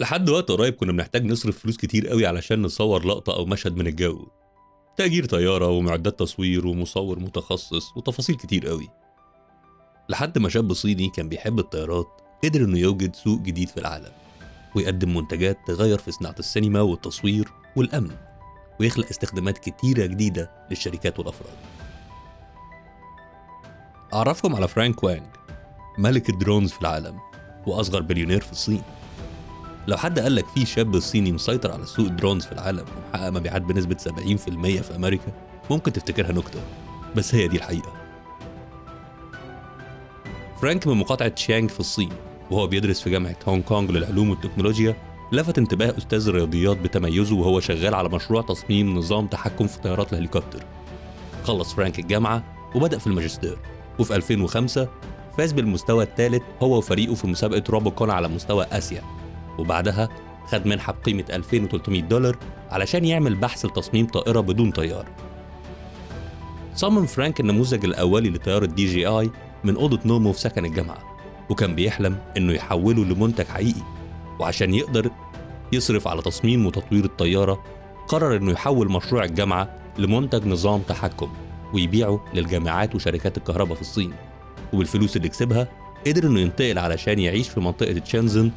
لحد وقت قريب كنا بنحتاج نصرف فلوس كتير قوي علشان نصور لقطة أو مشهد من الجو. تأجير طيارة ومعدات تصوير ومصور متخصص وتفاصيل كتير قوي. لحد ما شاب صيني كان بيحب الطيارات قدر إنه يوجد سوق جديد في العالم ويقدم منتجات تغير في صناعة السينما والتصوير والأمن ويخلق استخدامات كتيرة جديدة للشركات والأفراد. أعرفكم على فرانك وانج ملك ال drones في العالم وأصغر بليونير في الصين. لو حد قال لك في شاب صيني مسيطر على سوق ال drones في العالم ومحقق مبيعات بنسبة 70% في أمريكا ممكن تفتكرها نكتة. بس هي دي الحقيقة. فرانك من مقاطعة تشجيانغ في الصين وهو بيدرس في جامعة هونج كونج للعلوم والتكنولوجيا لفت انتباه أستاذ الرياضيات بتميزه وهو شغال على مشروع تصميم نظام تحكم في طيارات الهليكوبتر. خلص فرانك الجامعة وبدأ في الماجستير. وفي 2005 فاز بالمستوى الثالث هو وفريقه في مسابقة روبوكون على مستوى آسيا. وبعدها خد منحة بقيمة 2300 دولار علشان يعمل بحث لتصميم طائرة بدون طيار. صمم فرانك النموذج الأولي لطيارة دي جي آي من أوضة نومه في سكن الجامعة وكان بيحلم إنه يحوله لمنتج حقيقي. وعشان يقدر يصرف على تصميم وتطوير الطيارة قرر إنه يحول مشروع الجامعة لمنتج نظام تحكم ويبيعه للجامعات وشركات الكهرباء في الصين. وبالفلوس اللي كسبها قدر إنه ينتقل علشان يعيش في منطقة تشانزن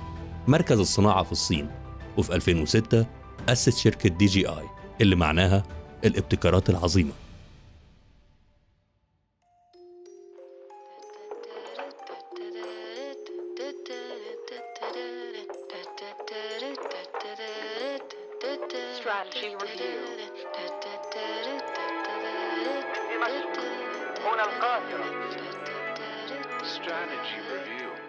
مركز الصناعة في الصين وفي 2006 أسس شركة دي جي آي اللي معناها الابتكارات العظيمة Strategy review. هنا القاهرة. Strategy review.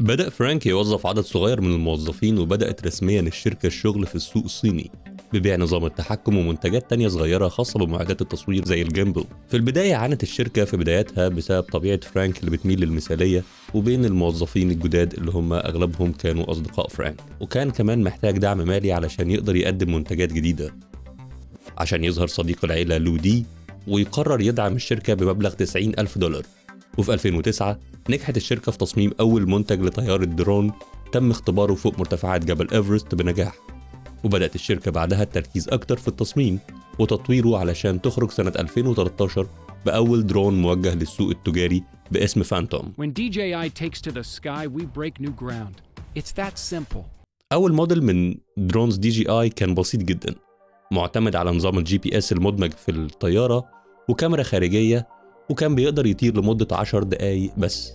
بدأ فرانك يوظف عدد صغير من الموظفين وبدأت رسميا الشركة الشغل في السوق الصيني ببيع نظام التحكم ومنتجات تانية صغيرة خاصة بمعدات التصوير زي ال gimbal. في البداية عانت الشركة في بداياتها بسبب طبيعة فرانك اللي بتميل للمثالية وبين الموظفين الجداد اللي هم أغلبهم كانوا أصدقاء فرانك وكان كمان محتاج دعم مالي علشان يقدر يقدم منتجات جديدة. عشان يظهر صديق العيلة لودي ويقرر يدعم الشركة بمبلغ 90 ألف دولار. وفي 2009 نجحت الشركة في تصميم أول منتج لطيارة درون تم اختباره فوق مرتفعات جبل إيفرست بنجاح وبدأت الشركة بعدها التركيز أكتر في التصميم وتطويره علشان تخرج سنة 2013 بأول درون موجه للسوق التجاري باسم فانتوم When DJI takes to the sky, we break new ground. It's that simple. أول موديل من drones دي جي آي كان بسيط جدا معتمد على نظام ال GPS المدمج في الطيارة وكاميرا خارجية وكان بيقدر يطير لمدة 10 دقايق بس.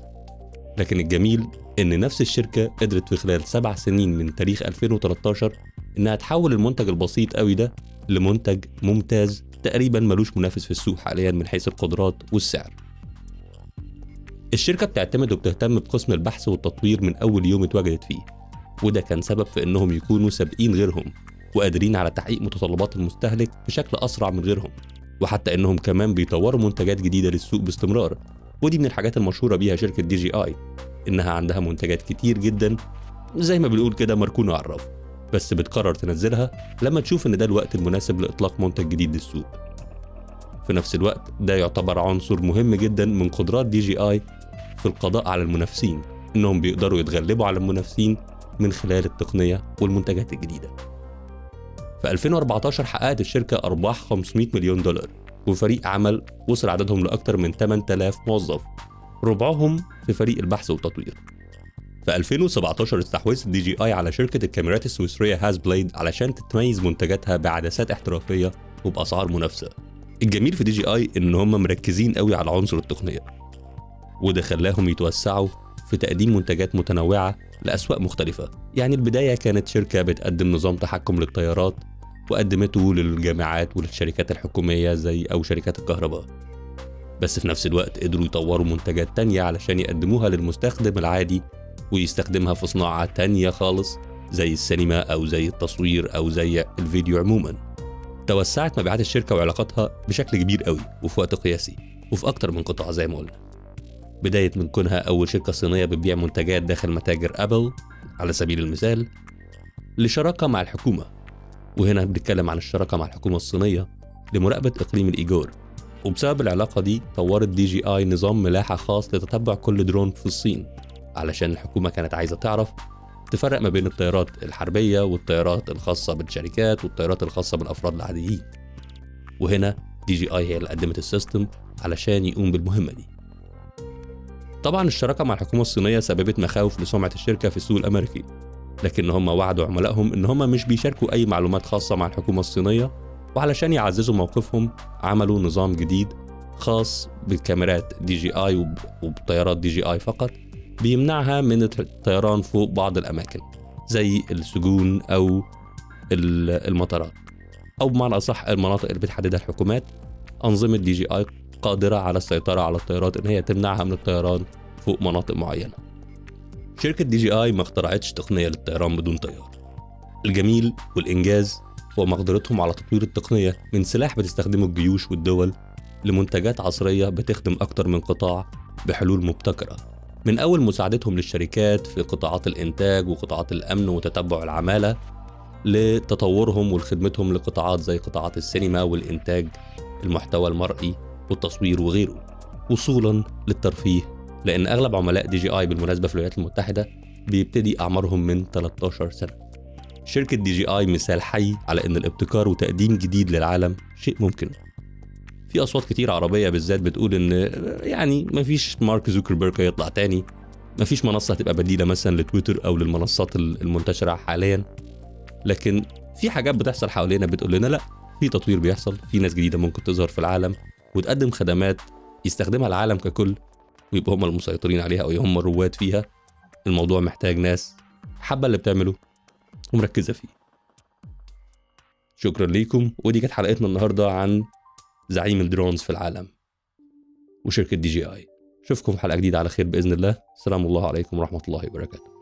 لكن الجميل إن نفس الشركة قدرت في خلال سبع سنين من تاريخ 2013 إنها تحول المنتج البسيط قوي ده لمنتج ممتاز تقريبا ملوش منافس في السوق حاليا من حيث القدرات والسعر. الشركة بتعتمد وبتهتم بقسم البحث والتطوير من أول يوم اتوجدت فيه وده كان سبب في إنهم يكونوا سابقين غيرهم وقادرين على تحقيق متطلبات المستهلك بشكل أسرع من غيرهم. وحتى إنهم كمان بيطوروا منتجات جديدة للسوق باستمرار. ودي من الحاجات المشهورة بيها شركة دي جي آي إنها عندها منتجات كتير جدا زي ما بنقول كده مركونة على الرف. بس بتقرر تنزلها لما تشوف إن ده الوقت المناسب لإطلاق منتج جديد للسوق. في نفس الوقت ده يعتبر عنصر مهم جدا من قدرات دي جي آي في القضاء على المنافسين إنهم بيقدروا يتغلبوا على المنافسين من خلال التقنية والمنتجات الجديدة. في 2014 حققت الشركة أرباح 500 مليون دولار وفريق عمل وصل عددهم لأكثر من 8000 موظف. ربعهم في فريق البحث والتطوير. في 2017 استحوذت دي جي آي على شركة الكاميرات السويسرية هاسلبلاد علشان تتميز منتجاتها بعدسات احترافية وبأسعار منافسة. الجميل في دي جي آي إن هم مركزين قوي على عنصر التقنية وده خلاهم يتوسعوا في تقديم منتجات متنوعة لأسواق مختلفة. يعني البداية كانت شركة بتقدم نظام تحكم للطيارات وقدمته للجامعات وللشركات الحكومية زي أو شركات الكهرباء. بس في نفس الوقت قدروا يطوروا منتجات تانية علشان يقدموها للمستخدم العادي ويستخدمها في صناعة تانية خالص زي السينما أو زي التصوير أو زي الفيديو عموما. توسعت مبيعات الشركة وعلاقاتها بشكل كبير قوي وفي وقت قياسي وفي أكتر من قطاع زي ما قلنا. بداية من كونها أول شركة صينية بتبيع منتجات داخل متاجر أبل على سبيل المثال لشراكة مع الحكومة. وهنا بنتكلم عن الشراكة مع الحكومة الصينية لمراقبة إقليم الإيجور وبسبب العلاقة دي طورت دي جي آي نظام ملاحة خاص لتتبع كل درون في الصين علشان الحكومة كانت عايزة تعرف تفرق ما بين الطيارات الحربية والطيارات الخاصة بالشركات والطيارات الخاصة بالأفراد العاديين. وهنا دي جي آي هي اللي قدمت ال system علشان يقوم بالمهمة دي. طبعا الشراكة مع الحكومة الصينية سببت مخاوف لسمعة الشركة في السوق الأمريكي. لكن هم وعدوا عملائهم إن هم مش بيشاركوا أي معلومات خاصة مع الحكومة الصينية وعلشان يعززوا موقفهم عملوا نظام جديد خاص بالكاميرات دي جي آي وب- وبطيارات دي جي آي فقط بيمنعها من الطيران فوق بعض الأماكن زي السجون ال- المطارات أو بمعنى أصح المناطق اللي بتحددها الحكومات. أنظمة دي جي آي قادرة على السيطرة على الطيارات إن هي تمنعها من الطيران فوق مناطق معينة. شركة دي جي آي ما اخترعتش تقنية للطيران بدون طيار. الجميل والإنجاز هو مقدرتهم على تطوير التقنية من سلاح بتستخدمه الجيوش والدول لمنتجات عصرية بتخدم أكتر من قطاع بحلول مبتكرة. من أول مساعدتهم للشركات في قطاعات الإنتاج وقطاعات الأمن وتتبع العمالة لتطورهم ولخدمتهم لقطاعات زي قطاعات السينما والإنتاج المحتوى المرئي والتصوير وغيره وصولا للترفيه لأن أغلب عملاء دي جي آي بالمناسبة في الولايات المتحدة بيبتدي أعمارهم من 13 سنة. شركة دي جي آي مثال حي على إن الابتكار وتقديم جديد للعالم شيء ممكن. في أصوات كتير عربية بالذات بتقول إن يعني مفيش مارك زوكربيرج هيطلع تاني. مفيش منصة هتبقى بديلة مثلا لتويتر أو للمنصات المنتشرة حاليا. لكن في حاجات بتحصل حوالينا بتقول لنا لأ في تطوير بيحصل في ناس جديدة ممكن تظهر في العالم وتقدم خدمات يستخدمها العالم ككل. ويبقوا هم المسيطرين عليها أو هم الرواد فيها. الموضوع محتاج ناس حابة اللي بتعمله ومركزة فيه. شكرا ليكم. ودي كانت حلقتنا النهاردة عن زعيم ال drones في العالم وشركة دي جي آي. اشوفكم في حلقة جديدة على خير بإذن الله. السلام الله عليكم ورحمة الله وبركاته.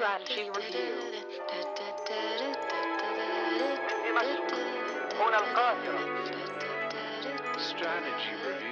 Strategy review. هنا القاهرة. Strategy review.